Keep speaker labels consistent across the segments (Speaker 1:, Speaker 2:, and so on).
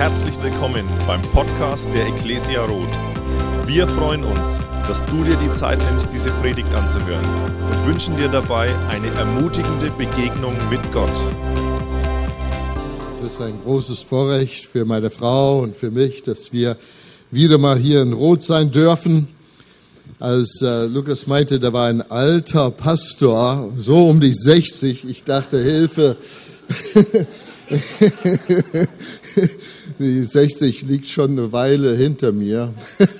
Speaker 1: Herzlich willkommen beim Podcast der Ecclesia Roth. Wir freuen uns, dass du dir die Zeit nimmst, diese Predigt anzuhören und wünschen dir dabei eine ermutigende Begegnung mit Gott.
Speaker 2: Es ist ein großes Vorrecht für meine Frau und für mich, dass wir wieder mal hier in Roth sein dürfen. Als äh, Lukas meinte, da war ein alter Pastor, so um die 60. Ich dachte, Hilfe. Die 60 liegt schon eine Weile hinter mir.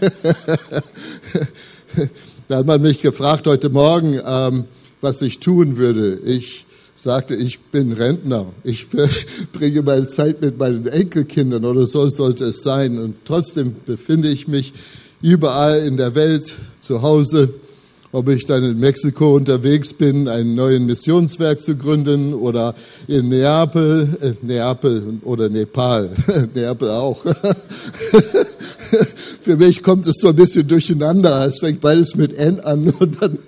Speaker 2: da hat man mich gefragt heute Morgen, ähm, was ich tun würde. Ich sagte, ich bin Rentner. Ich bringe meine Zeit mit meinen Enkelkindern oder so sollte es sein. Und trotzdem befinde ich mich überall in der Welt zu Hause ob ich dann in Mexiko unterwegs bin, ein neues Missionswerk zu gründen oder in Neapel, äh, Neapel oder Nepal, Neapel auch. Für mich kommt es so ein bisschen durcheinander. Es fängt beides mit N an und dann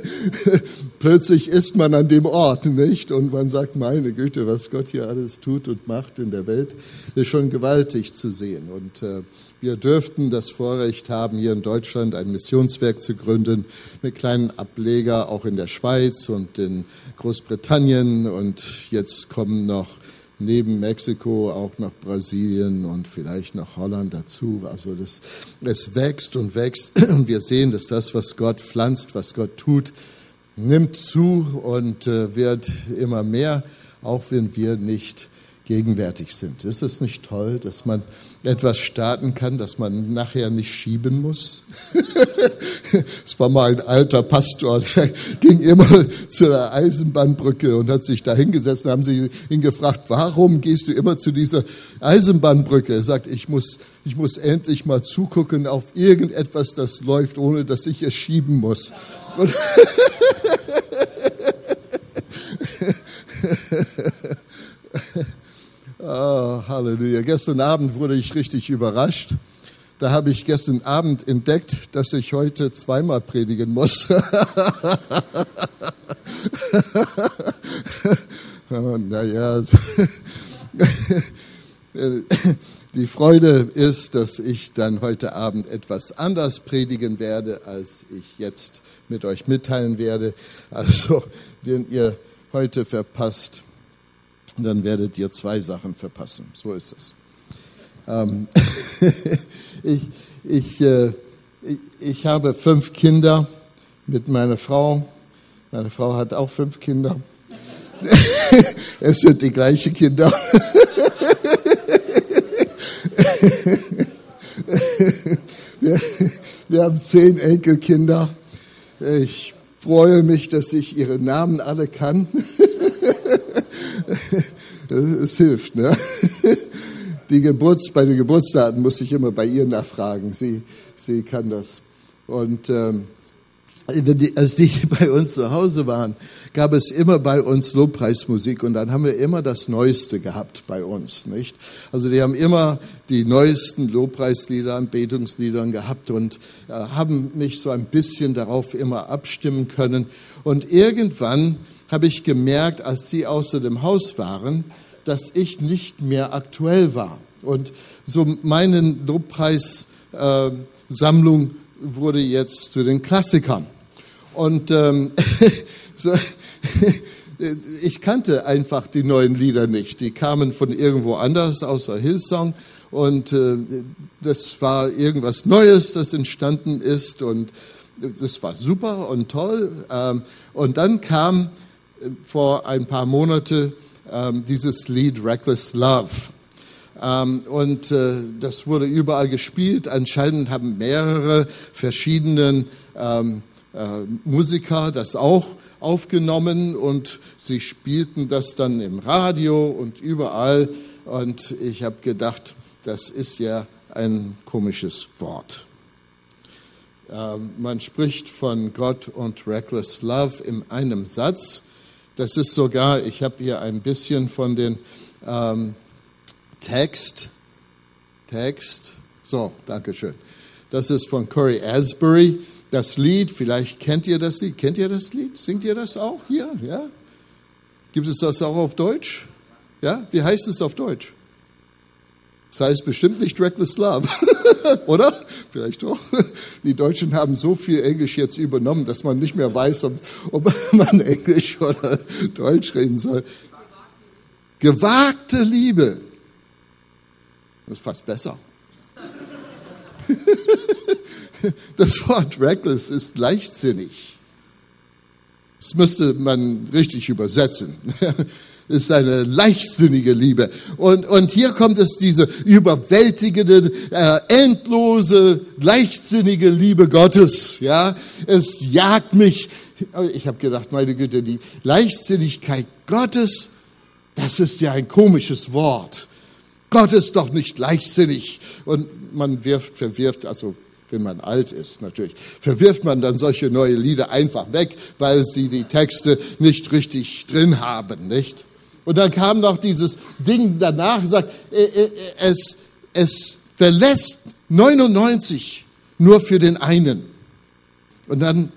Speaker 2: plötzlich ist man an dem Ort, nicht? Und man sagt, meine Güte, was Gott hier alles tut und macht in der Welt, ist schon gewaltig zu sehen. Und äh, wir dürften das Vorrecht haben, hier in Deutschland ein Missionswerk zu gründen, mit kleinen Ableger auch in der Schweiz und in Großbritannien. Und jetzt kommen noch neben Mexiko auch noch Brasilien und vielleicht noch Holland dazu. Also das, es wächst und wächst. Und wir sehen, dass das, was Gott pflanzt, was Gott tut, nimmt zu und äh, wird immer mehr, auch wenn wir nicht gegenwärtig sind. Ist es nicht toll, dass man etwas starten kann, dass man nachher nicht schieben muss? es war mal ein alter Pastor, der ging immer zu der Eisenbahnbrücke und hat sich da hingesetzt und haben sie ihn gefragt, warum gehst du immer zu dieser Eisenbahnbrücke? Er sagt, ich muss, ich muss endlich mal zugucken auf irgendetwas, das läuft, ohne dass ich es schieben muss. Und Oh, Halleluja. Gestern Abend wurde ich richtig überrascht. Da habe ich gestern Abend entdeckt, dass ich heute zweimal predigen muss. oh, naja, die Freude ist, dass ich dann heute Abend etwas anders predigen werde, als ich jetzt mit euch mitteilen werde. Also, wenn ihr heute verpasst, dann werdet ihr zwei Sachen verpassen. So ist es. Ähm, ich, ich, äh, ich, ich habe fünf Kinder mit meiner Frau. Meine Frau hat auch fünf Kinder. es sind die gleichen Kinder. wir, wir haben zehn Enkelkinder. Ich freue mich, dass ich ihre Namen alle kann. Es hilft. Ne? Die Geburts, bei den Geburtsdaten muss ich immer bei ihr nachfragen. Sie, sie kann das. Und ähm, die, als die bei uns zu Hause waren, gab es immer bei uns Lobpreismusik und dann haben wir immer das Neueste gehabt bei uns, nicht? Also die haben immer die neuesten Lobpreislieder, Betungsliedern gehabt und äh, haben mich so ein bisschen darauf immer abstimmen können. Und irgendwann habe ich gemerkt, als sie außer dem Haus waren, dass ich nicht mehr aktuell war. Und so meine Lobpreissammlung äh, wurde jetzt zu den Klassikern. Und ähm, so, ich kannte einfach die neuen Lieder nicht. Die kamen von irgendwo anders, außer Hillsong. Und äh, das war irgendwas Neues, das entstanden ist. Und das war super und toll. Ähm, und dann kam vor ein paar Monaten ähm, dieses Lied Reckless Love. Ähm, und äh, das wurde überall gespielt. Anscheinend haben mehrere verschiedene ähm, äh, Musiker das auch aufgenommen und sie spielten das dann im Radio und überall. Und ich habe gedacht, das ist ja ein komisches Wort. Man spricht von Gott und Reckless Love in einem Satz. Das ist sogar, ich habe hier ein bisschen von den ähm, Text, Text, so, danke schön. Das ist von Corey Asbury. Das Lied, vielleicht kennt ihr das Lied. Kennt ihr das Lied? Singt ihr das auch hier? Ja? Gibt es das auch auf Deutsch? Ja? Wie heißt es auf Deutsch? Das heißt bestimmt nicht Reckless Love, oder? Vielleicht doch. Die Deutschen haben so viel Englisch jetzt übernommen, dass man nicht mehr weiß, ob, ob man Englisch oder Deutsch reden soll. Gewagte Liebe. Das ist fast besser. Das Wort reckless ist leichtsinnig. Das müsste man richtig übersetzen. Ist eine leichtsinnige Liebe. Und, und hier kommt es diese überwältigende, äh, endlose, leichtsinnige Liebe Gottes. Ja, es jagt mich. Ich habe gedacht, meine Güte, die Leichtsinnigkeit Gottes, das ist ja ein komisches Wort. Gott ist doch nicht leichtsinnig. Und man wirft, verwirft, also wenn man alt ist natürlich, verwirft man dann solche neue Lieder einfach weg, weil sie die Texte nicht richtig drin haben, nicht? Und dann kam noch dieses Ding danach, sagt, äh, äh, es, es verlässt 99 nur für den einen. Und dann,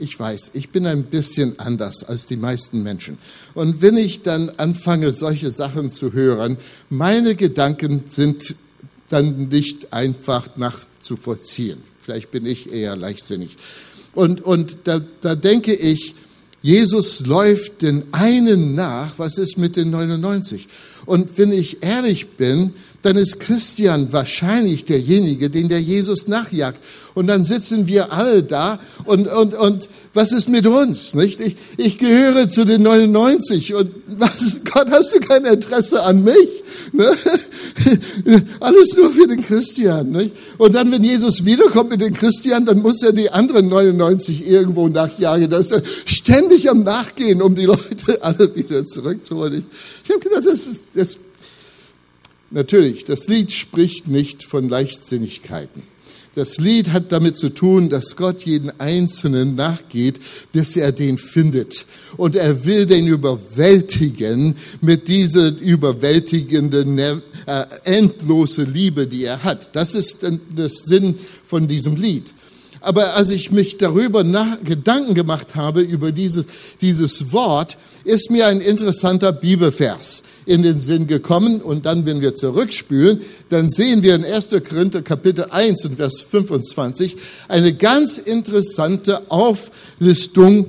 Speaker 2: ich weiß, ich bin ein bisschen anders als die meisten Menschen. Und wenn ich dann anfange, solche Sachen zu hören, meine Gedanken sind dann nicht einfach nachzuvollziehen. Vielleicht bin ich eher leichtsinnig. Und, und da, da denke ich, Jesus läuft den einen nach, was ist mit den 99? Und wenn ich ehrlich bin, dann ist Christian wahrscheinlich derjenige, den der Jesus nachjagt. Und dann sitzen wir alle da und, und, und was ist mit uns? Nicht? Ich, ich gehöre zu den 99 und was, Gott, hast du kein Interesse an mich? Ne? Alles nur für den Christian. Nicht? Und dann, wenn Jesus wiederkommt mit den Christian, dann muss er die anderen 99 irgendwo nachjagen. Da ist er ständig am Nachgehen, um die Leute alle wieder zurückzuholen. Ich, ich habe gedacht, das ist, das, natürlich, das Lied spricht nicht von Leichtsinnigkeiten. Das Lied hat damit zu tun, dass Gott jeden Einzelnen nachgeht, bis er den findet. Und er will den überwältigen mit dieser überwältigenden, äh, endlose Liebe, die er hat. Das ist der Sinn von diesem Lied. Aber als ich mich darüber nach, Gedanken gemacht habe, über dieses, dieses Wort, ist mir ein interessanter Bibelvers in den Sinn gekommen. Und dann, wenn wir zurückspülen, dann sehen wir in 1. Korinther Kapitel 1 und Vers 25 eine ganz interessante Auflistung.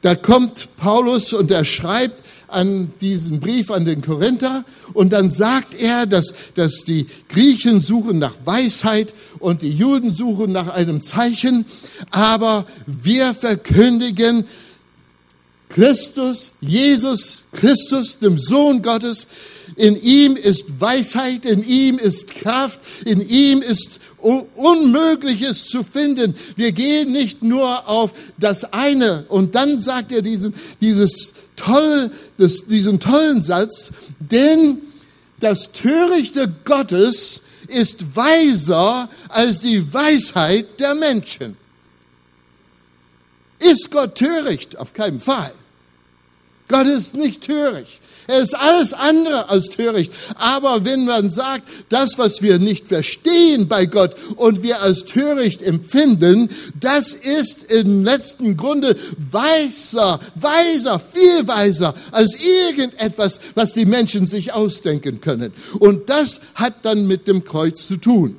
Speaker 2: Da kommt Paulus und er schreibt an diesen Brief an den Korinther und dann sagt er, dass, dass die Griechen suchen nach Weisheit und die Juden suchen nach einem Zeichen, aber wir verkündigen Christus, Jesus Christus, dem Sohn Gottes. In ihm ist Weisheit, in ihm ist Kraft, in ihm ist Unmögliches zu finden. Wir gehen nicht nur auf das eine. Und dann sagt er diesen, dieses tolle, das, diesen tollen Satz, denn das Törichte Gottes ist weiser als die Weisheit der Menschen. Ist Gott töricht? Auf keinen Fall. Gott ist nicht töricht. Er ist alles andere als töricht. Aber wenn man sagt, das, was wir nicht verstehen bei Gott und wir als töricht empfinden, das ist im letzten Grunde weiser, weiser, viel weiser als irgendetwas, was die Menschen sich ausdenken können. Und das hat dann mit dem Kreuz zu tun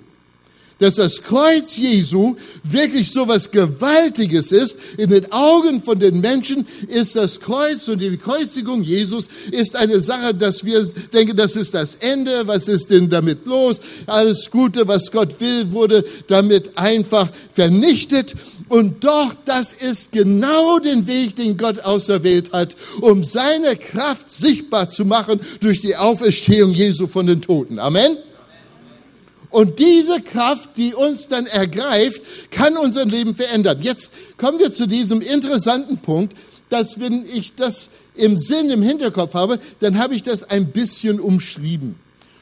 Speaker 2: dass das Kreuz Jesu wirklich so was Gewaltiges ist. In den Augen von den Menschen ist das Kreuz und die Kreuzigung Jesus ist eine Sache, dass wir denken, das ist das Ende. Was ist denn damit los? Alles Gute, was Gott will, wurde damit einfach vernichtet. Und doch, das ist genau den Weg, den Gott auserwählt hat, um seine Kraft sichtbar zu machen durch die Auferstehung Jesu von den Toten. Amen. Und diese Kraft, die uns dann ergreift, kann unser Leben verändern. Jetzt kommen wir zu diesem interessanten Punkt, dass wenn ich das im Sinn, im Hinterkopf habe, dann habe ich das ein bisschen umschrieben.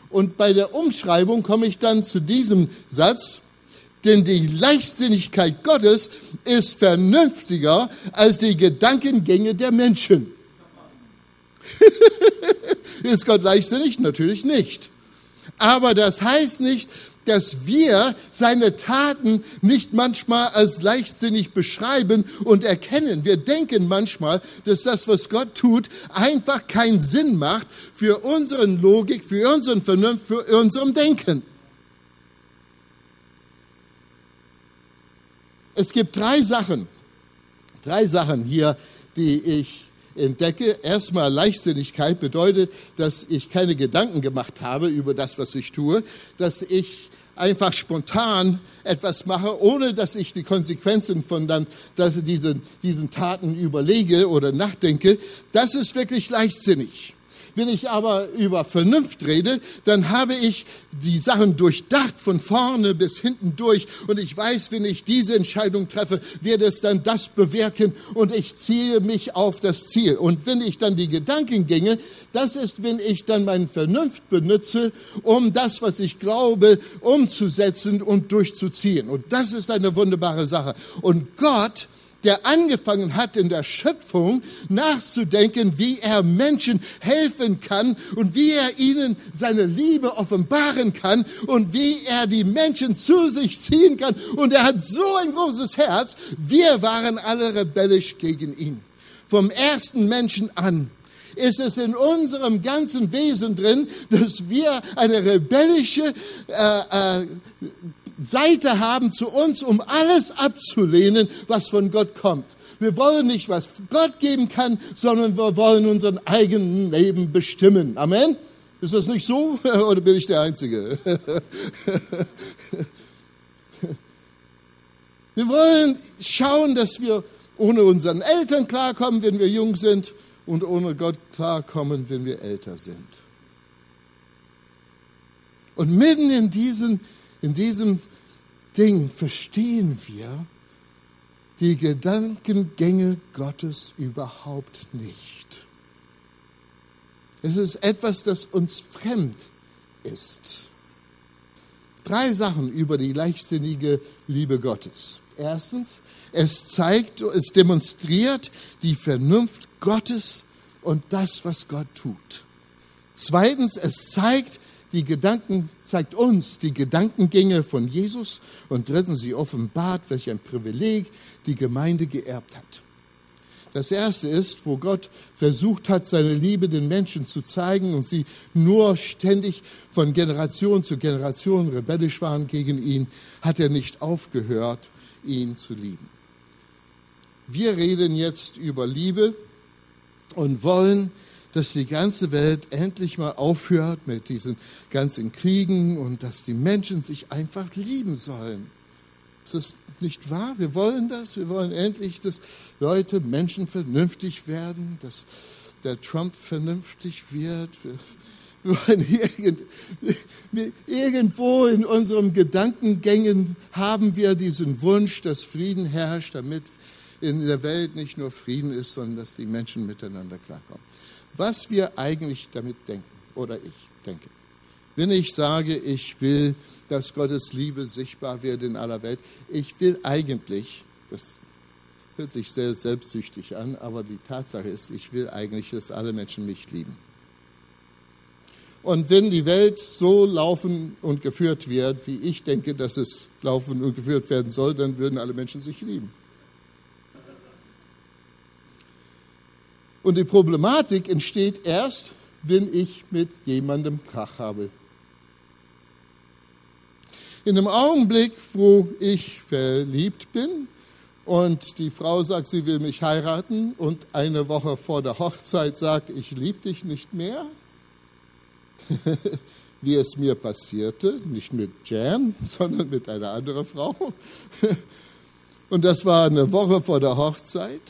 Speaker 2: Und bei der Umschreibung komme ich dann zu diesem Satz, denn die Leichtsinnigkeit Gottes ist vernünftiger als die Gedankengänge der Menschen. ist Gott leichtsinnig? Natürlich nicht. Aber das heißt nicht, dass wir seine Taten nicht manchmal als leichtsinnig beschreiben und erkennen. Wir denken manchmal, dass das, was Gott tut, einfach keinen Sinn macht für unseren Logik, für unseren Vernunft, für unserem Denken. Es gibt drei Sachen, drei Sachen hier, die ich entdecke. Erstmal Leichtsinnigkeit bedeutet, dass ich keine Gedanken gemacht habe über das, was ich tue, dass ich einfach spontan etwas mache, ohne dass ich die Konsequenzen von dann dass diesen, diesen Taten überlege oder nachdenke. Das ist wirklich leichtsinnig. Wenn ich aber über Vernunft rede, dann habe ich die Sachen durchdacht von vorne bis hinten durch und ich weiß, wenn ich diese Entscheidung treffe, wird es dann das bewirken und ich ziehe mich auf das Ziel. Und wenn ich dann die Gedankengänge, das ist, wenn ich dann meine Vernunft benutze, um das, was ich glaube, umzusetzen und durchzuziehen. Und das ist eine wunderbare Sache. Und Gott der angefangen hat in der Schöpfung nachzudenken, wie er Menschen helfen kann und wie er ihnen seine Liebe offenbaren kann und wie er die Menschen zu sich ziehen kann. Und er hat so ein großes Herz. Wir waren alle rebellisch gegen ihn. Vom ersten Menschen an ist es in unserem ganzen Wesen drin, dass wir eine rebellische äh, äh, Seite haben zu uns, um alles abzulehnen, was von Gott kommt. Wir wollen nicht, was Gott geben kann, sondern wir wollen unseren eigenen Leben bestimmen. Amen? Ist das nicht so oder bin ich der Einzige? Wir wollen schauen, dass wir ohne unseren Eltern klarkommen, wenn wir jung sind und ohne Gott klarkommen, wenn wir älter sind. Und mitten in diesen in diesem Ding verstehen wir die Gedankengänge Gottes überhaupt nicht. Es ist etwas, das uns fremd ist. Drei Sachen über die leichtsinnige Liebe Gottes. Erstens, es zeigt, es demonstriert die Vernunft Gottes und das, was Gott tut. Zweitens, es zeigt die Gedanken, zeigt uns die Gedankengänge von Jesus und drittens, sie offenbart, welch ein Privileg die Gemeinde geerbt hat. Das erste ist, wo Gott versucht hat, seine Liebe den Menschen zu zeigen und sie nur ständig von Generation zu Generation rebellisch waren gegen ihn, hat er nicht aufgehört, ihn zu lieben. Wir reden jetzt über Liebe und wollen dass die ganze Welt endlich mal aufhört mit diesen ganzen Kriegen und dass die Menschen sich einfach lieben sollen. Ist das nicht wahr? Wir wollen das. Wir wollen endlich, dass Leute, Menschen vernünftig werden, dass der Trump vernünftig wird. Wir irgendwo in unseren Gedankengängen haben wir diesen Wunsch, dass Frieden herrscht, damit in der Welt nicht nur Frieden ist, sondern dass die Menschen miteinander klarkommen was wir eigentlich damit denken oder ich denke. Wenn ich sage, ich will, dass Gottes Liebe sichtbar wird in aller Welt, ich will eigentlich, das hört sich sehr selbstsüchtig an, aber die Tatsache ist, ich will eigentlich, dass alle Menschen mich lieben. Und wenn die Welt so laufen und geführt wird, wie ich denke, dass es laufen und geführt werden soll, dann würden alle Menschen sich lieben. Und die Problematik entsteht erst, wenn ich mit jemandem Krach habe. In dem Augenblick, wo ich verliebt bin und die Frau sagt, sie will mich heiraten und eine Woche vor der Hochzeit sagt, ich liebe dich nicht mehr, wie es mir passierte, nicht mit Jan, sondern mit einer anderen Frau. Und das war eine Woche vor der Hochzeit.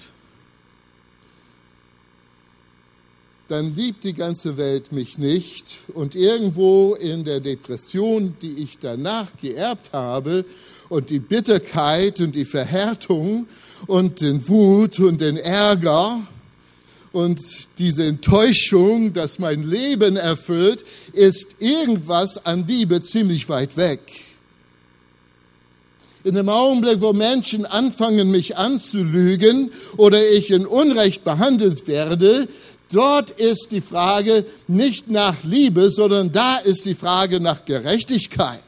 Speaker 2: Dann liebt die ganze Welt mich nicht. Und irgendwo in der Depression, die ich danach geerbt habe, und die Bitterkeit und die Verhärtung und den Wut und den Ärger und diese Enttäuschung, dass mein Leben erfüllt, ist irgendwas an Liebe ziemlich weit weg. In dem Augenblick, wo Menschen anfangen, mich anzulügen oder ich in Unrecht behandelt werde, Dort ist die Frage nicht nach Liebe, sondern da ist die Frage nach Gerechtigkeit.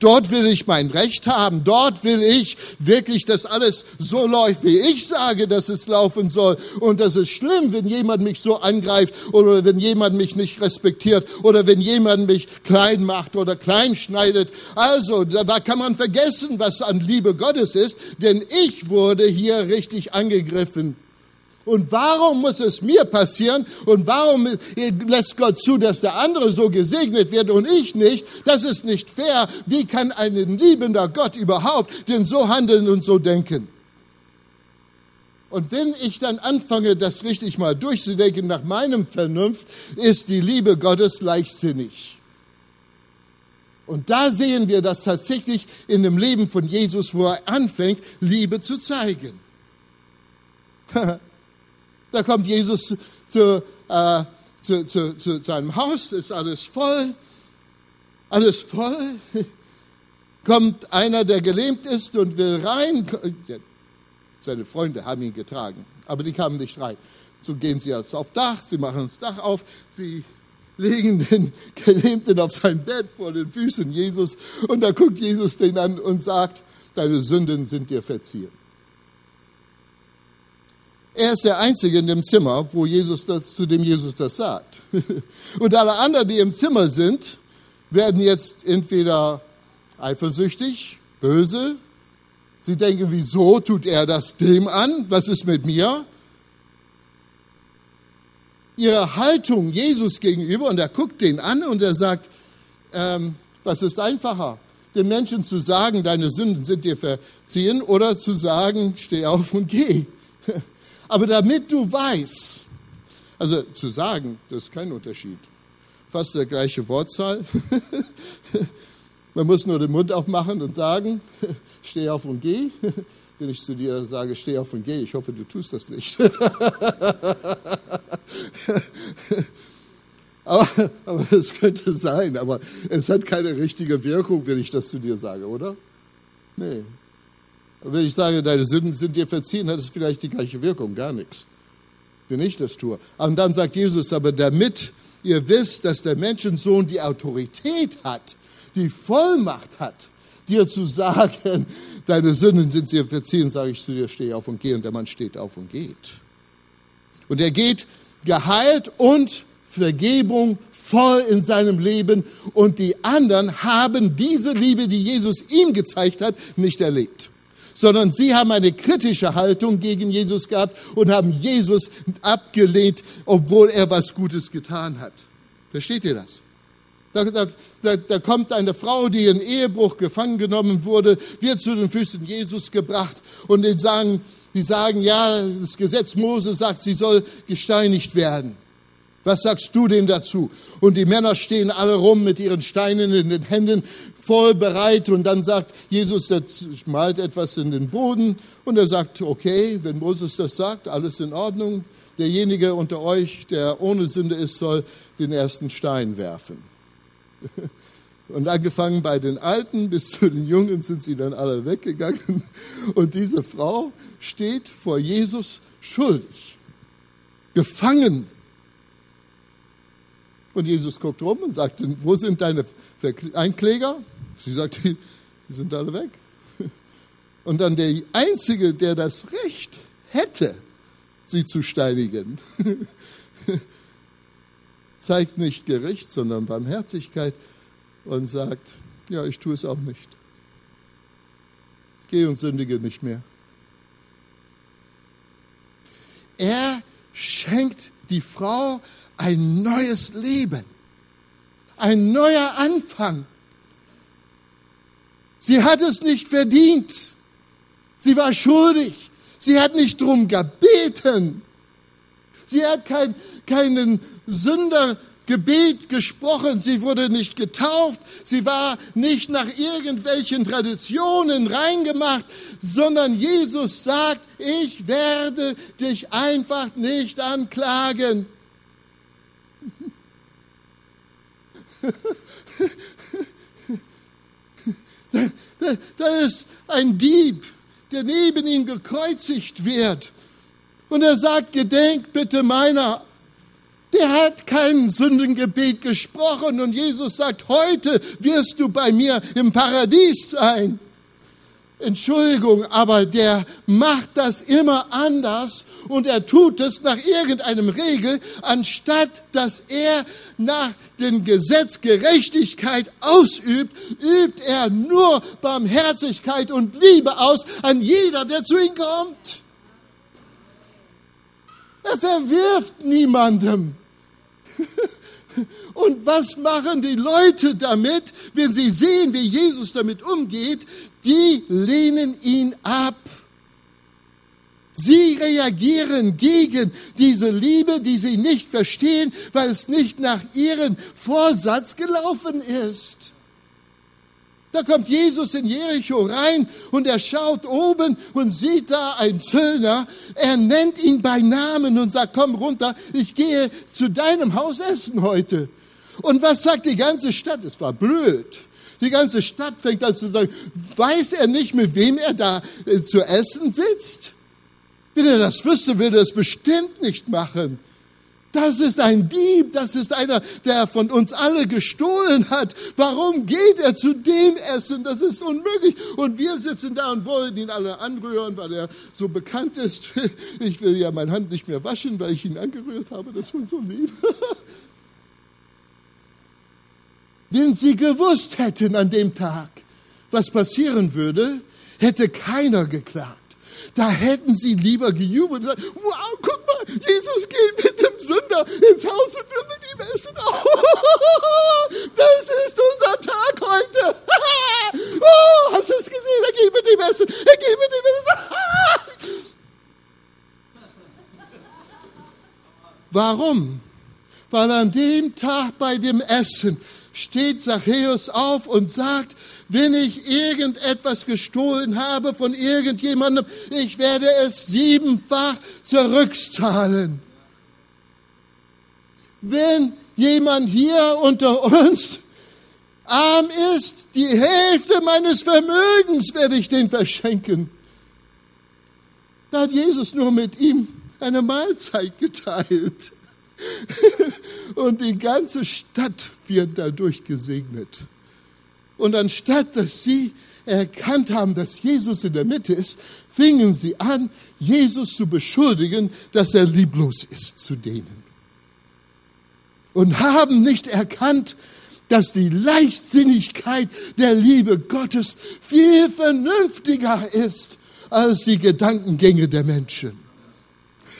Speaker 2: Dort will ich mein Recht haben. Dort will ich wirklich, dass alles so läuft, wie ich sage, dass es laufen soll. Und das ist schlimm, wenn jemand mich so angreift oder wenn jemand mich nicht respektiert oder wenn jemand mich klein macht oder klein schneidet. Also, da kann man vergessen, was an Liebe Gottes ist, denn ich wurde hier richtig angegriffen. Und warum muss es mir passieren? Und warum lässt Gott zu, dass der andere so gesegnet wird und ich nicht? Das ist nicht fair. Wie kann ein liebender Gott überhaupt denn so handeln und so denken? Und wenn ich dann anfange, das richtig mal durchzudenken nach meinem Vernunft, ist die Liebe Gottes leichtsinnig. Und da sehen wir das tatsächlich in dem Leben von Jesus, wo er anfängt, Liebe zu zeigen. Da kommt Jesus zu, äh, zu, zu, zu seinem Haus, ist alles voll, alles voll. Kommt einer, der gelähmt ist und will rein. Seine Freunde haben ihn getragen, aber die kamen nicht rein. So gehen sie jetzt auf Dach, sie machen das Dach auf, sie legen den Gelähmten auf sein Bett vor den Füßen Jesus und da guckt Jesus den an und sagt, deine Sünden sind dir verziehen. Er ist der Einzige in dem Zimmer, wo Jesus das, zu dem Jesus das sagt. Und alle anderen, die im Zimmer sind, werden jetzt entweder eifersüchtig, böse. Sie denken, wieso tut er das dem an? Was ist mit mir? Ihre Haltung Jesus gegenüber, und er guckt den an und er sagt, ähm, was ist einfacher? Den Menschen zu sagen, deine Sünden sind dir verziehen, oder zu sagen, steh auf und geh. Aber damit du weißt, also zu sagen, das ist kein Unterschied. Fast der gleiche Wortzahl. Man muss nur den Mund aufmachen und sagen, steh auf und geh. Wenn ich zu dir sage, steh auf und geh, ich hoffe, du tust das nicht. aber, aber es könnte sein, aber es hat keine richtige Wirkung, wenn ich das zu dir sage, oder? Nee, wenn ich sage, deine Sünden sind dir verziehen, hat es vielleicht die gleiche Wirkung, gar nichts. Wenn ich das tue. Und dann sagt Jesus, aber damit ihr wisst, dass der Menschensohn die Autorität hat, die Vollmacht hat, dir zu sagen, deine Sünden sind dir verziehen, sage ich zu dir, steh auf und geh. Und der Mann steht auf und geht. Und er geht geheilt und Vergebung voll in seinem Leben. Und die anderen haben diese Liebe, die Jesus ihm gezeigt hat, nicht erlebt sondern sie haben eine kritische Haltung gegen Jesus gehabt und haben Jesus abgelehnt, obwohl er was Gutes getan hat. Versteht ihr das? Da, da, da, kommt eine Frau, die in Ehebruch gefangen genommen wurde, wird zu den Füßen Jesus gebracht und die sagen, die sagen, ja, das Gesetz Mose sagt, sie soll gesteinigt werden. Was sagst du denn dazu? Und die Männer stehen alle rum mit ihren Steinen in den Händen, voll bereit. Und dann sagt Jesus, der malt etwas in den Boden. Und er sagt, okay, wenn Moses das sagt, alles in Ordnung. Derjenige unter euch, der ohne Sünde ist, soll den ersten Stein werfen. Und angefangen bei den Alten bis zu den Jungen sind sie dann alle weggegangen. Und diese Frau steht vor Jesus schuldig, gefangen und Jesus guckt rum und sagt, wo sind deine Einkläger? Sie sagt, die sind alle weg. Und dann der Einzige, der das Recht hätte, sie zu steinigen, zeigt nicht Gericht, sondern Barmherzigkeit und sagt, ja, ich tue es auch nicht. Geh und sündige nicht mehr. Er schenkt die Frau ein neues Leben, ein neuer Anfang. Sie hat es nicht verdient. Sie war schuldig. Sie hat nicht drum gebeten. Sie hat kein, keinen Sünder gesprochen, sie wurde nicht getauft, sie war nicht nach irgendwelchen Traditionen reingemacht, sondern Jesus sagt, ich werde dich einfach nicht anklagen. Da, da, ist ein Dieb, der neben ihm gekreuzigt wird. Und er sagt, gedenkt bitte meiner. Der Er hat kein Sündengebet gesprochen und Jesus sagt, heute wirst du bei mir im Paradies sein. Entschuldigung, aber der macht das immer anders und er tut es nach irgendeinem Regel, anstatt dass er nach dem Gesetz Gerechtigkeit ausübt, übt er nur Barmherzigkeit und Liebe aus an jeder, der zu ihm kommt. Er verwirft niemandem. Und was machen die Leute damit, wenn sie sehen, wie Jesus damit umgeht? Die lehnen ihn ab. Sie reagieren gegen diese Liebe, die sie nicht verstehen, weil es nicht nach ihrem Vorsatz gelaufen ist. Da kommt Jesus in Jericho rein und er schaut oben und sieht da einen Zöllner. Er nennt ihn bei Namen und sagt, komm runter, ich gehe zu deinem Haus essen heute. Und was sagt die ganze Stadt? Es war blöd. Die ganze Stadt fängt an zu sagen, weiß er nicht, mit wem er da äh, zu essen sitzt? Wenn er das wüsste, würde er es bestimmt nicht machen. Das ist ein Dieb, das ist einer, der von uns alle gestohlen hat. Warum geht er zu dem Essen? Das ist unmöglich. Und wir sitzen da und wollen ihn alle anrühren, weil er so bekannt ist. Ich will ja meine Hand nicht mehr waschen, weil ich ihn angerührt habe. Das war so lieb. Wenn Sie gewusst hätten an dem Tag, was passieren würde, hätte keiner geklagt. Da hätten sie lieber gejubelt und gesagt, wow, guck mal, Jesus geht mit dem Sünder ins Haus und will mit ihm essen. das ist unser Tag heute. oh, hast du es gesehen? Er geht mit ihm essen. Er geht mit ihm essen. Warum? Weil an dem Tag bei dem Essen steht Zachäus auf und sagt, wenn ich irgendetwas gestohlen habe von irgendjemandem, ich werde es siebenfach zurückzahlen. Wenn jemand hier unter uns arm ist, die Hälfte meines Vermögens werde ich den verschenken. Da hat Jesus nur mit ihm eine Mahlzeit geteilt. Und die ganze Stadt wird dadurch gesegnet. Und anstatt dass sie erkannt haben, dass Jesus in der Mitte ist, fingen sie an, Jesus zu beschuldigen, dass er lieblos ist zu denen. Und haben nicht erkannt, dass die Leichtsinnigkeit der Liebe Gottes viel vernünftiger ist als die Gedankengänge der Menschen.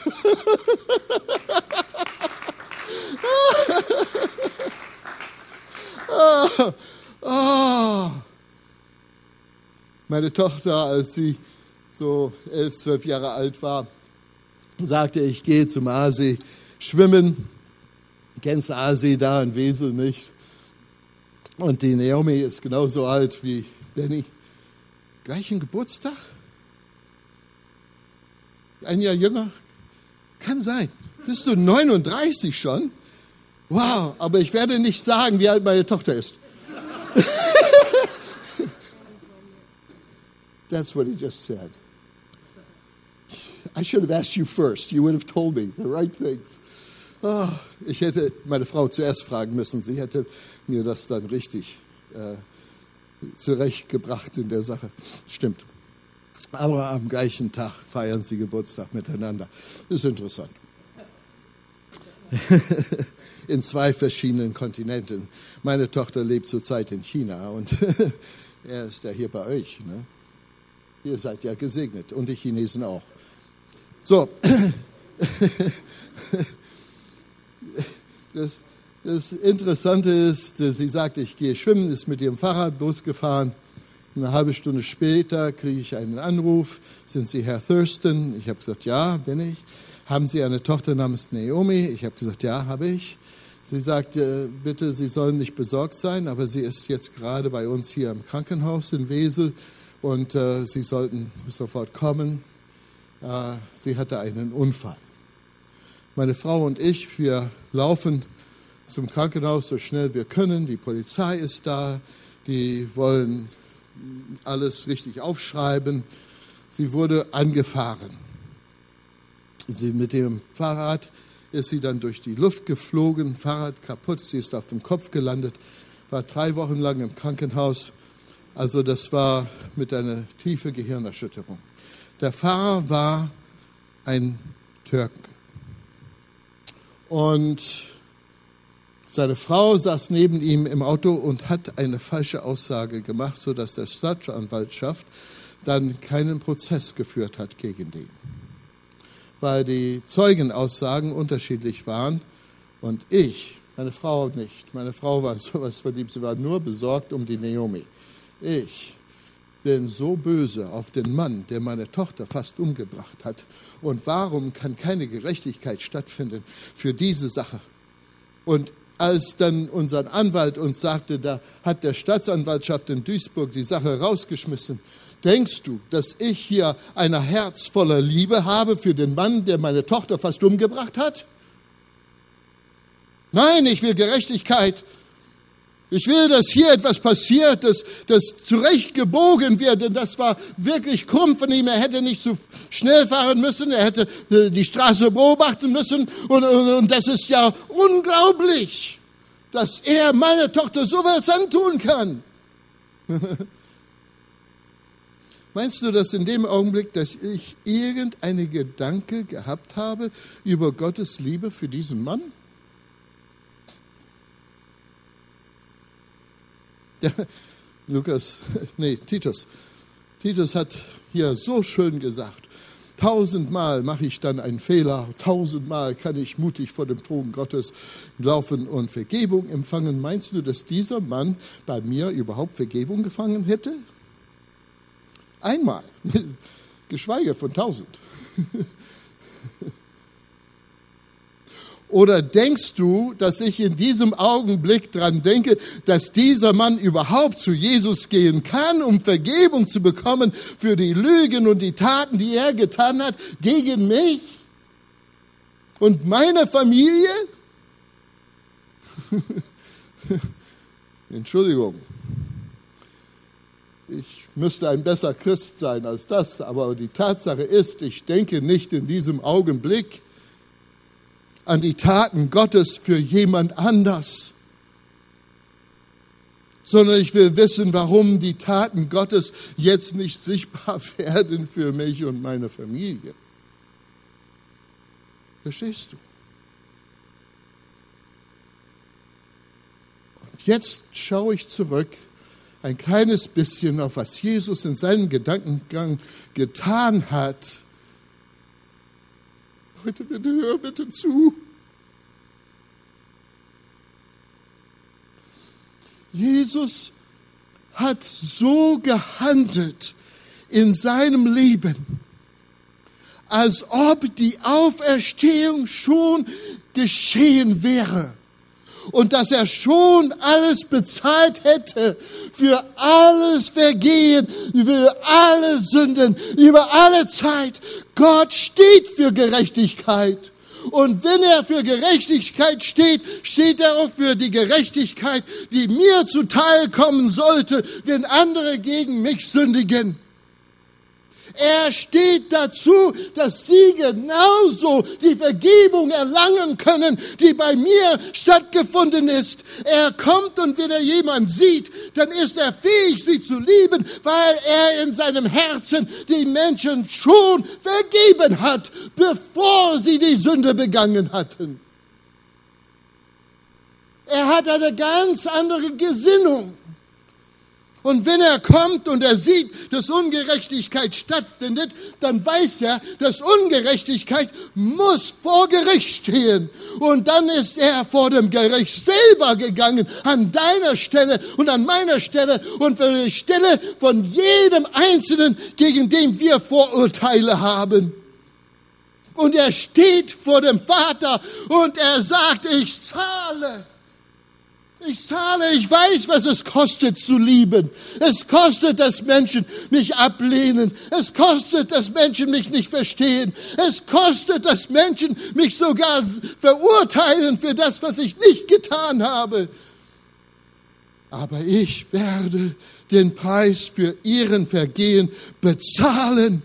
Speaker 2: oh. Meine Tochter, als sie so elf, zwölf Jahre alt war, sagte, ich gehe zum Aasee schwimmen. Kennst Aasee da in Wesel nicht? Und die Naomi ist genauso alt wie Benny. Gleichen Geburtstag? Ein Jahr jünger? Kann sein. Bist du 39 schon? Wow, aber ich werde nicht sagen, wie alt meine Tochter ist. That's what he just said. I should have asked you first. You would have told me the right things. Oh, ich hätte meine Frau zuerst fragen müssen. Sie hätte mir das dann richtig äh, zurechtgebracht in der Sache. Stimmt. Aber am gleichen Tag feiern sie Geburtstag miteinander. Ist interessant. in zwei verschiedenen Kontinenten. Meine Tochter lebt zurzeit in China und er ist ja hier bei euch. Ne? Ihr seid ja gesegnet und die Chinesen auch. So, das, das Interessante ist, sie sagt, ich gehe schwimmen, ist mit ihrem Fahrradbus gefahren. Eine halbe Stunde später kriege ich einen Anruf. Sind Sie Herr Thurston? Ich habe gesagt, ja, bin ich. Haben Sie eine Tochter namens Naomi? Ich habe gesagt, ja, habe ich. Sie sagte, bitte, Sie sollen nicht besorgt sein, aber sie ist jetzt gerade bei uns hier im Krankenhaus in Wesel und äh, Sie sollten sofort kommen. Äh, sie hatte einen Unfall. Meine Frau und ich, wir laufen zum Krankenhaus so schnell wir können. Die Polizei ist da, die wollen alles richtig aufschreiben. Sie wurde angefahren. Sie mit dem Fahrrad ist sie dann durch die Luft geflogen, Fahrrad kaputt, sie ist auf dem Kopf gelandet, war drei Wochen lang im Krankenhaus. Also das war mit einer tiefen Gehirnerschütterung. Der Fahrer war ein Türke. Und seine Frau saß neben ihm im Auto und hat eine falsche Aussage gemacht, sodass der Staatsanwaltschaft dann keinen Prozess geführt hat gegen den. Weil die Zeugenaussagen unterschiedlich waren und ich, meine Frau nicht, meine Frau war sowas verliebt, sie war nur besorgt um die Naomi. Ich bin so böse auf den Mann, der meine Tochter fast umgebracht hat. Und warum kann keine Gerechtigkeit stattfinden für diese Sache? Und als dann unser Anwalt uns sagte, da hat der Staatsanwaltschaft in Duisburg die Sache rausgeschmissen. Denkst du, dass ich hier ein Herz voller Liebe habe für den Mann, der meine Tochter fast umgebracht hat? Nein, ich will Gerechtigkeit. Ich will, dass hier etwas passiert, dass das zurechtgebogen wird, denn das war wirklich krumm von ihm. Er hätte nicht zu schnell fahren müssen, er hätte äh, die Straße beobachten müssen und, und, und das ist ja unglaublich, dass er meine Tochter sowas antun kann. Meinst du, dass in dem Augenblick, dass ich irgendeine Gedanke gehabt habe über Gottes Liebe für diesen Mann? Ja, Lukas, nee, Titus. Titus hat hier so schön gesagt, tausendmal mache ich dann einen Fehler, tausendmal kann ich mutig vor dem Thron Gottes laufen und Vergebung empfangen. Meinst du, dass dieser Mann bei mir überhaupt Vergebung gefangen hätte? Einmal, geschweige von tausend. Oder denkst du, dass ich in diesem Augenblick dran denke, dass dieser Mann überhaupt zu Jesus gehen kann, um Vergebung zu bekommen für die Lügen und die Taten, die er getan hat gegen mich und meine Familie? Entschuldigung. Ich müsste ein besser Christ sein als das, aber die Tatsache ist, ich denke nicht in diesem Augenblick, an die Taten Gottes für jemand anders, sondern ich will wissen, warum die Taten Gottes jetzt nicht sichtbar werden für mich und meine Familie. Verstehst du? Und jetzt schaue ich zurück ein kleines bisschen auf was Jesus in seinem Gedankengang getan hat Heute bitte hör bitte zu. Jesus hat so gehandelt in seinem Leben, als ob die Auferstehung schon geschehen wäre und dass er schon alles bezahlt hätte für alles Vergehen, für alle Sünden, über alle Zeit. Gott steht für Gerechtigkeit. Und wenn er für Gerechtigkeit steht, steht er auch für die Gerechtigkeit, die mir zuteil kommen sollte, wenn andere gegen mich sündigen. Er steht dazu, dass sie genauso die Vergebung erlangen können, die bei mir stattgefunden ist. Er kommt und wenn er jemand sieht, dann ist er fähig, sie zu lieben, weil er in seinem Herzen die Menschen schon vergeben hat, bevor sie die Sünde begangen hatten. Er hat eine ganz andere Gesinnung. Und wenn er kommt und er sieht, dass Ungerechtigkeit stattfindet, dann weiß er, dass Ungerechtigkeit muss vor Gericht stehen. Und dann ist er vor dem Gericht selber gegangen, an deiner Stelle und an meiner Stelle und für die Stelle von jedem Einzelnen, gegen den wir Vorurteile haben. Und er steht vor dem Vater und er sagt, ich zahle. Ich zahle, ich weiß, was es kostet zu lieben. Es kostet, dass Menschen mich ablehnen. Es kostet, dass Menschen mich nicht verstehen. Es kostet, dass Menschen mich sogar verurteilen für das, was ich nicht getan habe. Aber ich werde den Preis für ihren Vergehen bezahlen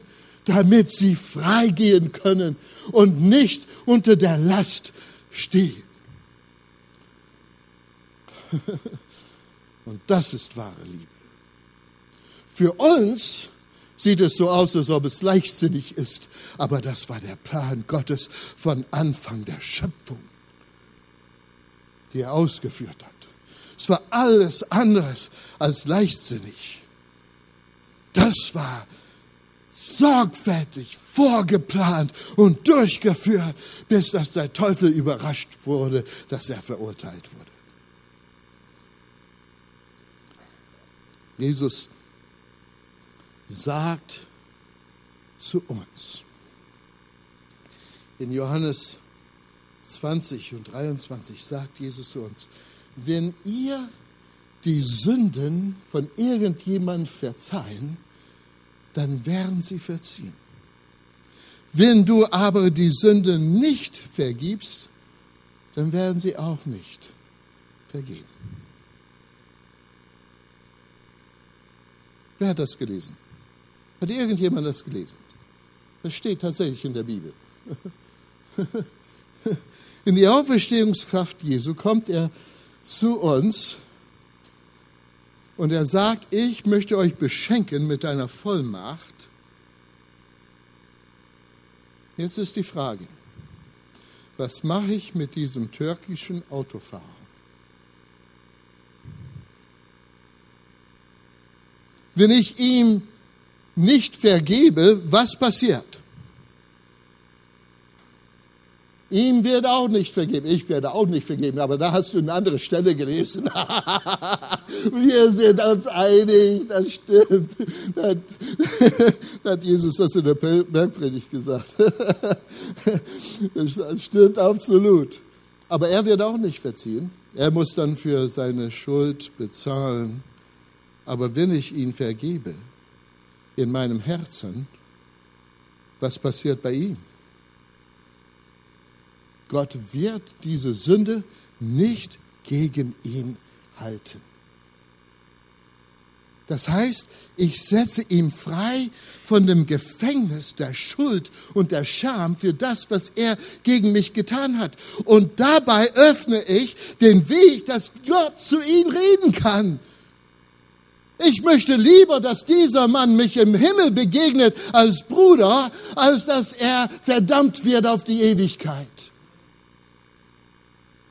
Speaker 2: damit sie freigehen können und nicht unter der Last stehen. Und das ist wahre Liebe. Für uns sieht es so aus, als ob es leichtsinnig ist, aber das war der Plan Gottes von Anfang der Schöpfung, die er ausgeführt hat. Es war alles anderes als leichtsinnig. Das war sorgfältig vorgeplant und durchgeführt, bis dass der Teufel überrascht wurde, dass er verurteilt wurde. Jesus sagt zu uns in Johannes 20 und 23 sagt Jesus zu uns, wenn ihr die Sünden von irgendjemand verzeihen, dann werden sie verziehen. Wenn du aber die Sünden nicht vergibst, dann werden sie auch nicht vergeben. Wer hat das gelesen? Hat irgendjemand das gelesen? Das steht tatsächlich in der Bibel. In die Auferstehungskraft Jesu kommt er zu uns und er sagt, ich möchte euch beschenken mit einer Vollmacht. Jetzt ist die Frage, was mache ich mit diesem türkischen Autofahrer? Wenn ich ihm nicht vergebe, was passiert? Ihm wird auch nicht vergeben. Ich werde auch nicht vergeben, aber da hast du eine andere Stelle gelesen. Wir sind uns einig, das stimmt. Da hat, da hat Jesus das in der Bergpredigt gesagt. Das stimmt absolut. Aber er wird auch nicht verziehen. Er muss dann für seine Schuld bezahlen. Aber wenn ich ihn vergebe in meinem Herzen, was passiert bei ihm? Gott wird diese Sünde nicht gegen ihn halten. Das heißt, ich setze ihn frei von dem Gefängnis der Schuld und der Scham für das, was er gegen mich getan hat. Und dabei öffne ich den Weg, dass Gott zu ihm reden kann. Ich möchte lieber, dass dieser Mann mich im Himmel begegnet als Bruder, als dass er verdammt wird auf die Ewigkeit.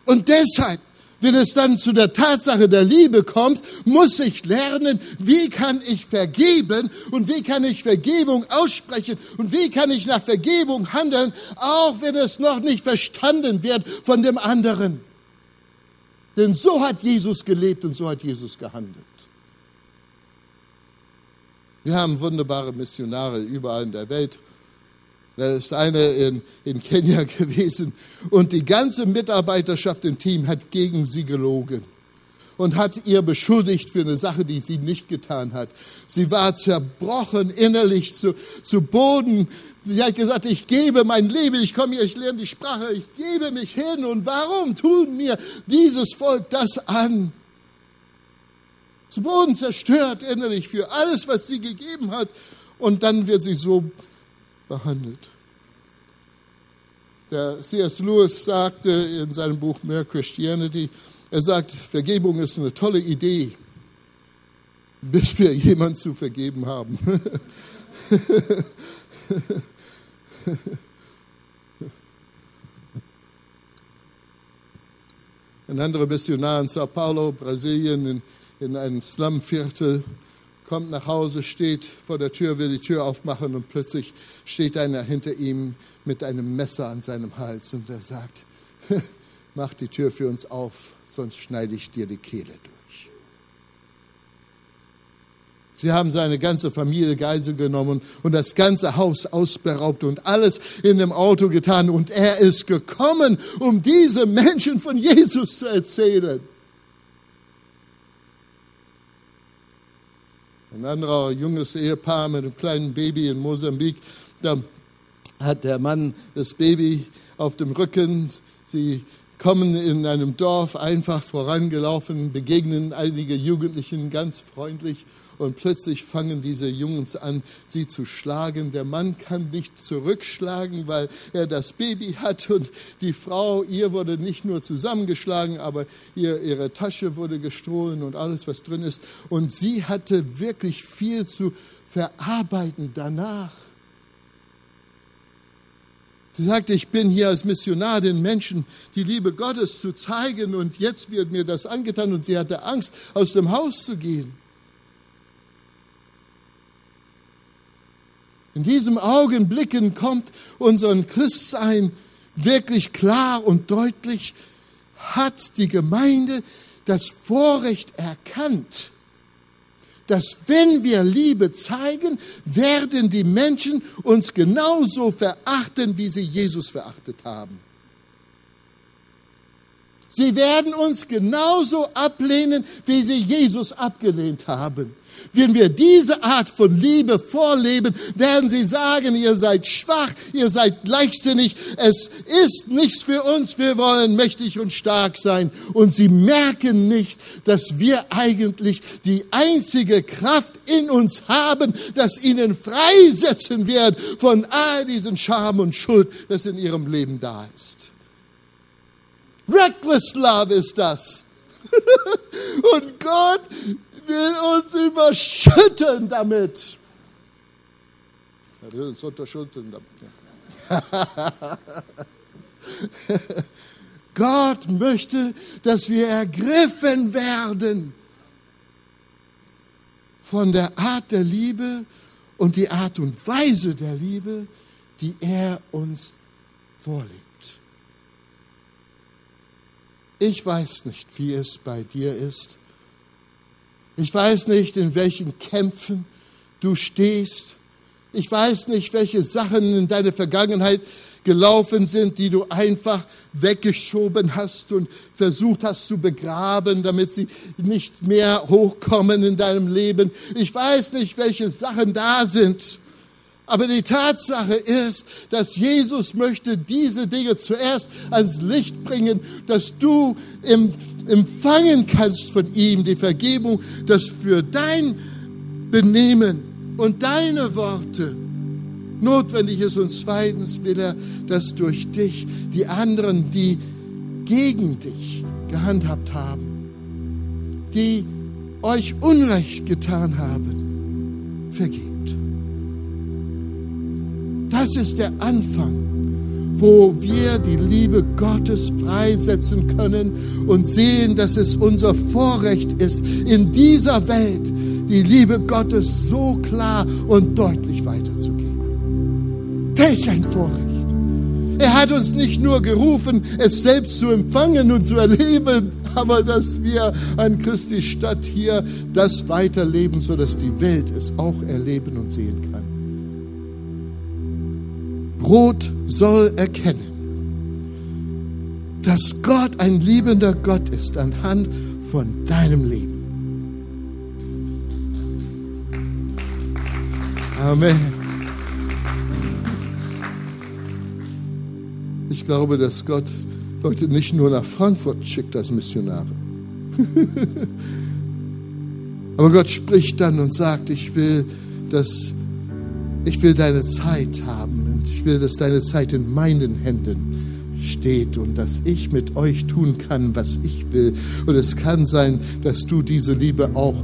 Speaker 2: Und deshalb, wenn es dann zu der Tatsache der Liebe kommt, muss ich lernen, wie kann ich vergeben und wie kann ich Vergebung aussprechen und wie kann ich nach Vergebung handeln, auch wenn es noch nicht verstanden wird von dem anderen. Denn so hat Jesus gelebt und so hat Jesus gehandelt. Wir haben wunderbare Missionare überall in der Welt da ist eine in, in Kenia gewesen und die ganze Mitarbeiterschaft im Team hat gegen sie gelogen und hat ihr beschuldigt für eine Sache, die sie nicht getan hat. Sie war zerbrochen innerlich zu, zu Boden. Sie hat gesagt, ich gebe mein Leben, ich komme hier, ich lerne die Sprache, ich gebe mich hin. Und warum tun mir dieses Volk das an? Zu Boden zerstört innerlich für alles, was sie gegeben hat. Und dann wird sie so behandelt. Der C.S. Lewis sagte in seinem Buch Mere Christianity, er sagt, Vergebung ist eine tolle Idee, bis wir jemand zu vergeben haben. Ein anderer Missionar in Sao Paulo, Brasilien, in, in einem Slumviertel, kommt nach Hause, steht vor der Tür, will die Tür aufmachen und plötzlich steht einer hinter ihm mit einem Messer an seinem Hals und er sagt, mach die Tür für uns auf, sonst schneide ich dir die Kehle durch. Sie haben seine ganze Familie Geisel genommen und das ganze Haus ausberaubt und alles in dem Auto getan. Und er ist gekommen, um diese Menschen von Jesus zu erzählen. Ein anderer junges Ehepaar mit einem kleinen Baby in Mosambik, da hat der Mann das Baby auf dem Rücken. Sie kommen in einem Dorf einfach vorangelaufen, begegnen einige Jugendlichen ganz freundlich und plötzlich fangen diese Jungs an, sie zu schlagen. Der Mann kann nicht zurückschlagen, weil er das Baby hat und die Frau, ihr wurde nicht nur zusammengeschlagen, aber ihr, ihre Tasche wurde gestohlen und alles, was drin ist. Und sie hatte wirklich viel zu verarbeiten danach. Sie sagte, ich bin hier als Missionar den Menschen die Liebe Gottes zu zeigen. Und jetzt wird mir das angetan und sie hatte Angst, aus dem Haus zu gehen. In diesem Augenblicken kommt unser Christsein wirklich klar und deutlich, hat die Gemeinde das Vorrecht erkannt, dass wenn wir Liebe zeigen, werden die Menschen uns genauso verachten, wie sie Jesus verachtet haben. Sie werden uns genauso ablehnen, wie sie Jesus abgelehnt haben. Wenn wir diese Art von Liebe vorleben, werden sie sagen, ihr seid schwach, ihr seid leichtsinnig, es ist nichts für uns, wir wollen mächtig und stark sein. Und sie merken nicht, dass wir eigentlich die einzige Kraft in uns haben, das ihnen freisetzen wird von all diesen Scham und Schuld, das in ihrem Leben da ist. Reckless Love ist das. und Gott will uns überschütten damit. Er will uns unterschütten damit. Gott möchte, dass wir ergriffen werden von der Art der Liebe und die Art und Weise der Liebe, die er uns vorlegt. Ich weiß nicht, wie es bei dir ist. Ich weiß nicht, in welchen Kämpfen du stehst. Ich weiß nicht, welche Sachen in deiner Vergangenheit gelaufen sind, die du einfach weggeschoben hast und versucht hast zu begraben, damit sie nicht mehr hochkommen in deinem Leben. Ich weiß nicht, welche Sachen da sind. Aber die Tatsache ist, dass Jesus möchte diese Dinge zuerst ans Licht bringen, dass du im empfangen kannst von ihm, die Vergebung, das für dein Benehmen und deine Worte notwendig ist. Und zweitens will er, dass durch dich die anderen, die gegen dich gehandhabt haben, die euch Unrecht getan haben, vergibt. Das ist der Anfang wo wir die Liebe Gottes freisetzen können und sehen, dass es unser Vorrecht ist, in dieser Welt die Liebe Gottes so klar und deutlich weiterzugeben. Welch ein Vorrecht! Er hat uns nicht nur gerufen, es selbst zu empfangen und zu erleben, aber dass wir an Christi Stadt hier das weiterleben, sodass die Welt es auch erleben und sehen kann. Brot soll erkennen, dass Gott ein liebender Gott ist anhand von deinem Leben. Amen. Ich glaube, dass Gott Leute nicht nur nach Frankfurt schickt als Missionare. Aber Gott spricht dann und sagt, ich will, dass ich will deine Zeit haben will, dass deine Zeit in meinen Händen steht und dass ich mit euch tun kann, was ich will. Und es kann sein, dass du diese Liebe auch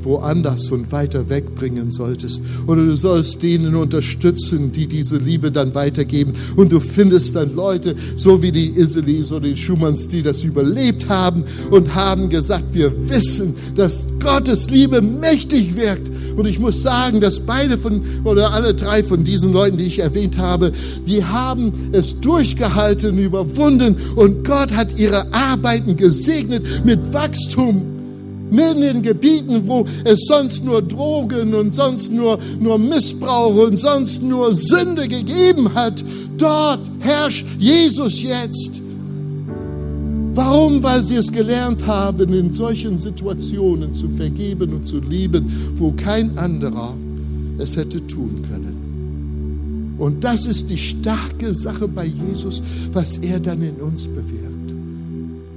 Speaker 2: woanders und weiter wegbringen solltest. Oder du sollst denen unterstützen, die diese Liebe dann weitergeben. Und du findest dann Leute, so wie die Iselis oder die Schumanns, die das überlebt haben und haben gesagt, wir wissen, dass Gottes Liebe mächtig wirkt und ich muss sagen, dass beide von, oder alle drei von diesen Leuten, die ich erwähnt habe, die haben es durchgehalten, überwunden und Gott hat ihre Arbeiten gesegnet mit Wachstum. In Gebieten, wo es sonst nur Drogen und sonst nur, nur Missbrauch und sonst nur Sünde gegeben hat, dort herrscht Jesus jetzt. Warum? Weil sie es gelernt haben, in solchen Situationen zu vergeben und zu lieben, wo kein anderer es hätte tun können. Und das ist die starke Sache bei Jesus, was er dann in uns bewirkt.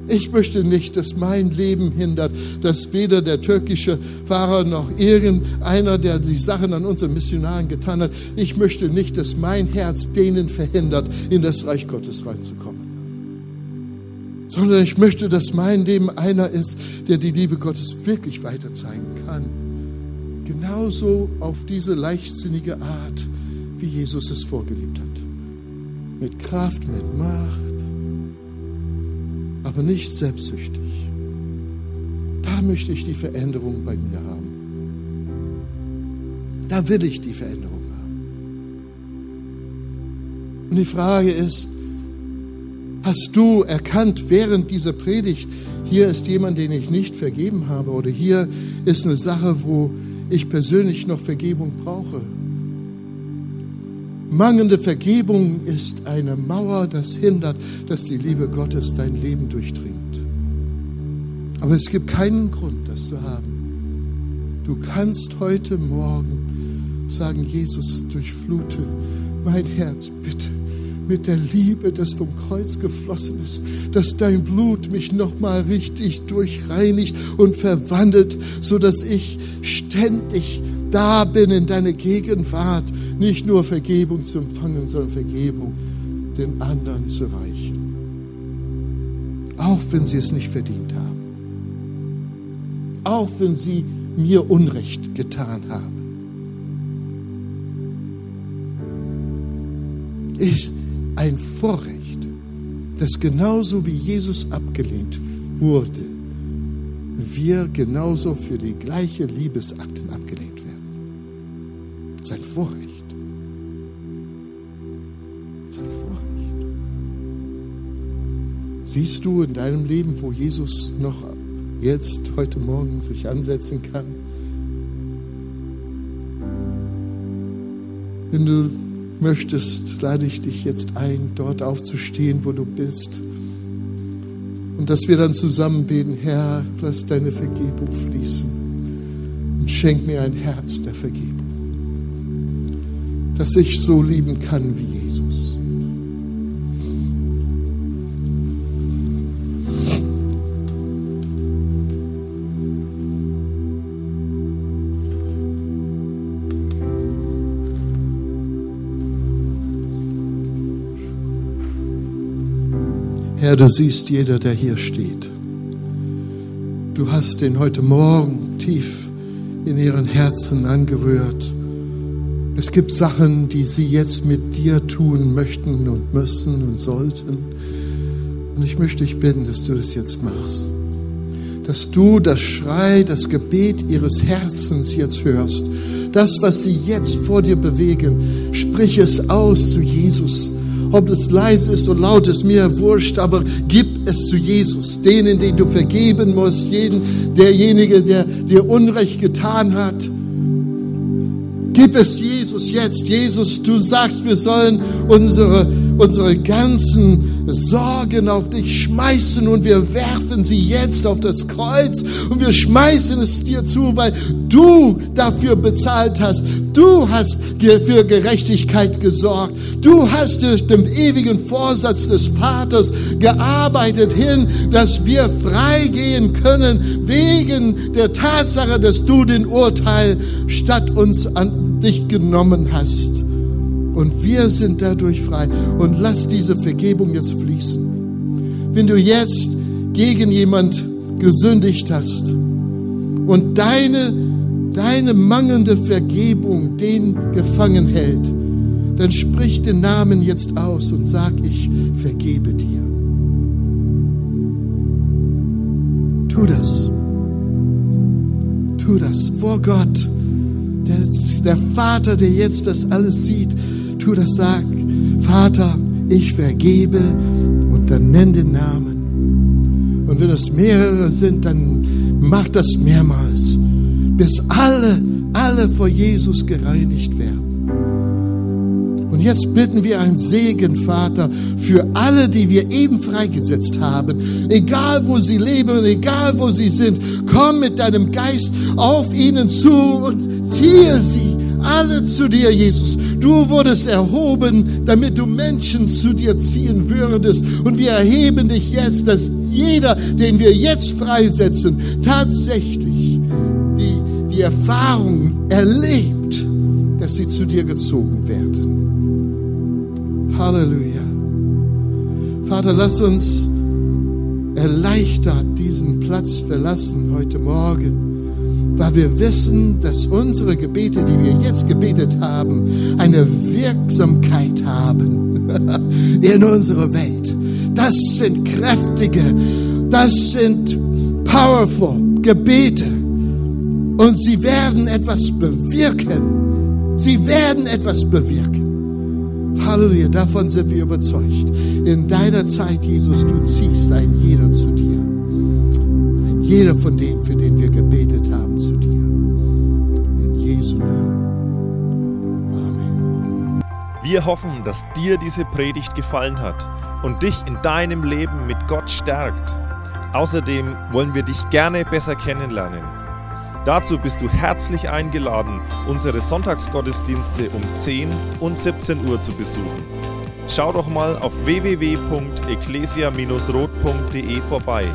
Speaker 2: Ich möchte nicht, dass mein Leben hindert, dass weder der türkische Fahrer noch irgendeiner, der die Sachen an unseren Missionaren getan hat, ich möchte nicht, dass mein Herz denen verhindert, in das Reich Gottes reinzukommen. Sondern ich möchte, dass mein Leben einer ist, der die Liebe Gottes wirklich weiter zeigen kann. Genauso auf diese leichtsinnige Art, wie Jesus es vorgelebt hat. Mit Kraft, mit Macht aber nicht selbstsüchtig. Da möchte ich die Veränderung bei mir haben. Da will ich die Veränderung haben. Und die Frage ist, hast du erkannt während dieser Predigt, hier ist jemand, den ich nicht vergeben habe oder hier ist eine Sache, wo ich persönlich noch Vergebung brauche? Mangelnde Vergebung ist eine Mauer, das hindert, dass die Liebe Gottes dein Leben durchdringt. Aber es gibt keinen Grund, das zu haben. Du kannst heute Morgen sagen, Jesus, durchflute mein Herz bitte mit der Liebe, das vom Kreuz geflossen ist, dass dein Blut mich nochmal richtig durchreinigt und verwandelt, so dass ich ständig da bin in deine Gegenwart nicht nur Vergebung zu empfangen, sondern Vergebung den anderen zu reichen. Auch wenn sie es nicht verdient haben. Auch wenn sie mir Unrecht getan haben. Ich, ein Vorrecht, dass genauso wie Jesus abgelehnt wurde, wir genauso für die gleiche Liebesakten abgelehnt werden. Sein Vorrecht. Siehst du in deinem Leben, wo Jesus noch jetzt, heute Morgen sich ansetzen kann? Wenn du möchtest, lade ich dich jetzt ein, dort aufzustehen, wo du bist. Und dass wir dann zusammen beten, Herr, lass deine Vergebung fließen und schenk mir ein Herz der Vergebung, dass ich so lieben kann wie Jesus. Herr, du siehst jeder, der hier steht. Du hast ihn heute Morgen tief in ihren Herzen angerührt. Es gibt Sachen, die sie jetzt mit dir tun möchten und müssen und sollten. Und ich möchte dich bitten, dass du das jetzt machst. Dass du das Schrei, das Gebet ihres Herzens jetzt hörst. Das, was sie jetzt vor dir bewegen, sprich es aus zu Jesus ob es leise ist oder laut ist, mir wurscht, aber gib es zu Jesus, denen, den du vergeben musst, jeden, derjenige, der dir Unrecht getan hat. Gib es Jesus jetzt. Jesus, du sagst, wir sollen unsere, unsere ganzen Sorgen auf dich schmeißen und wir werfen sie jetzt auf das Kreuz und wir schmeißen es dir zu, weil du dafür bezahlt hast. Du hast für Gerechtigkeit gesorgt. Du hast durch den ewigen Vorsatz des Vaters gearbeitet hin, dass wir freigehen können wegen der Tatsache, dass du den Urteil statt uns an dich genommen hast. Und wir sind dadurch frei. Und lass diese Vergebung jetzt fließen. Wenn du jetzt gegen jemand gesündigt hast und deine, deine mangelnde Vergebung den gefangen hält, dann sprich den Namen jetzt aus und sag, ich vergebe dir. Tu das. Tu das vor Gott. Der, der Vater, der jetzt das alles sieht, tu das, sag, Vater, ich vergebe und dann nenn den Namen. Und wenn es mehrere sind, dann mach das mehrmals, bis alle, alle vor Jesus gereinigt werden. Und jetzt bitten wir einen Segen, Vater, für alle, die wir eben freigesetzt haben. Egal wo sie leben, egal wo sie sind, komm mit deinem Geist auf ihnen zu und ziehe sie alle zu dir, Jesus. Du wurdest erhoben, damit du Menschen zu dir ziehen würdest. Und wir erheben dich jetzt, dass jeder, den wir jetzt freisetzen, tatsächlich die, die Erfahrung erlebt, dass sie zu dir gezogen werden. Halleluja. Vater, lass uns erleichtert diesen Platz verlassen heute Morgen, weil wir wissen, dass unsere Gebete, die wir jetzt gebetet haben, eine Wirksamkeit haben in unserer Welt. Das sind kräftige, das sind powerful Gebete und sie werden etwas bewirken. Sie werden etwas bewirken. Halleluja, davon sind wir überzeugt. In deiner Zeit, Jesus, du ziehst ein jeder zu dir. Ein jeder von denen, für den wir gebetet
Speaker 1: Wir hoffen, dass dir diese Predigt gefallen hat und dich in deinem Leben mit Gott stärkt. Außerdem wollen wir dich gerne besser kennenlernen. Dazu bist du herzlich eingeladen, unsere Sonntagsgottesdienste um 10 und 17 Uhr zu besuchen. Schau doch mal auf www.ecclesia-rot.de vorbei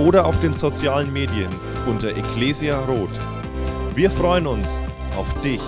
Speaker 1: oder auf den sozialen Medien unter Ecclesia Rot. Wir freuen uns auf dich.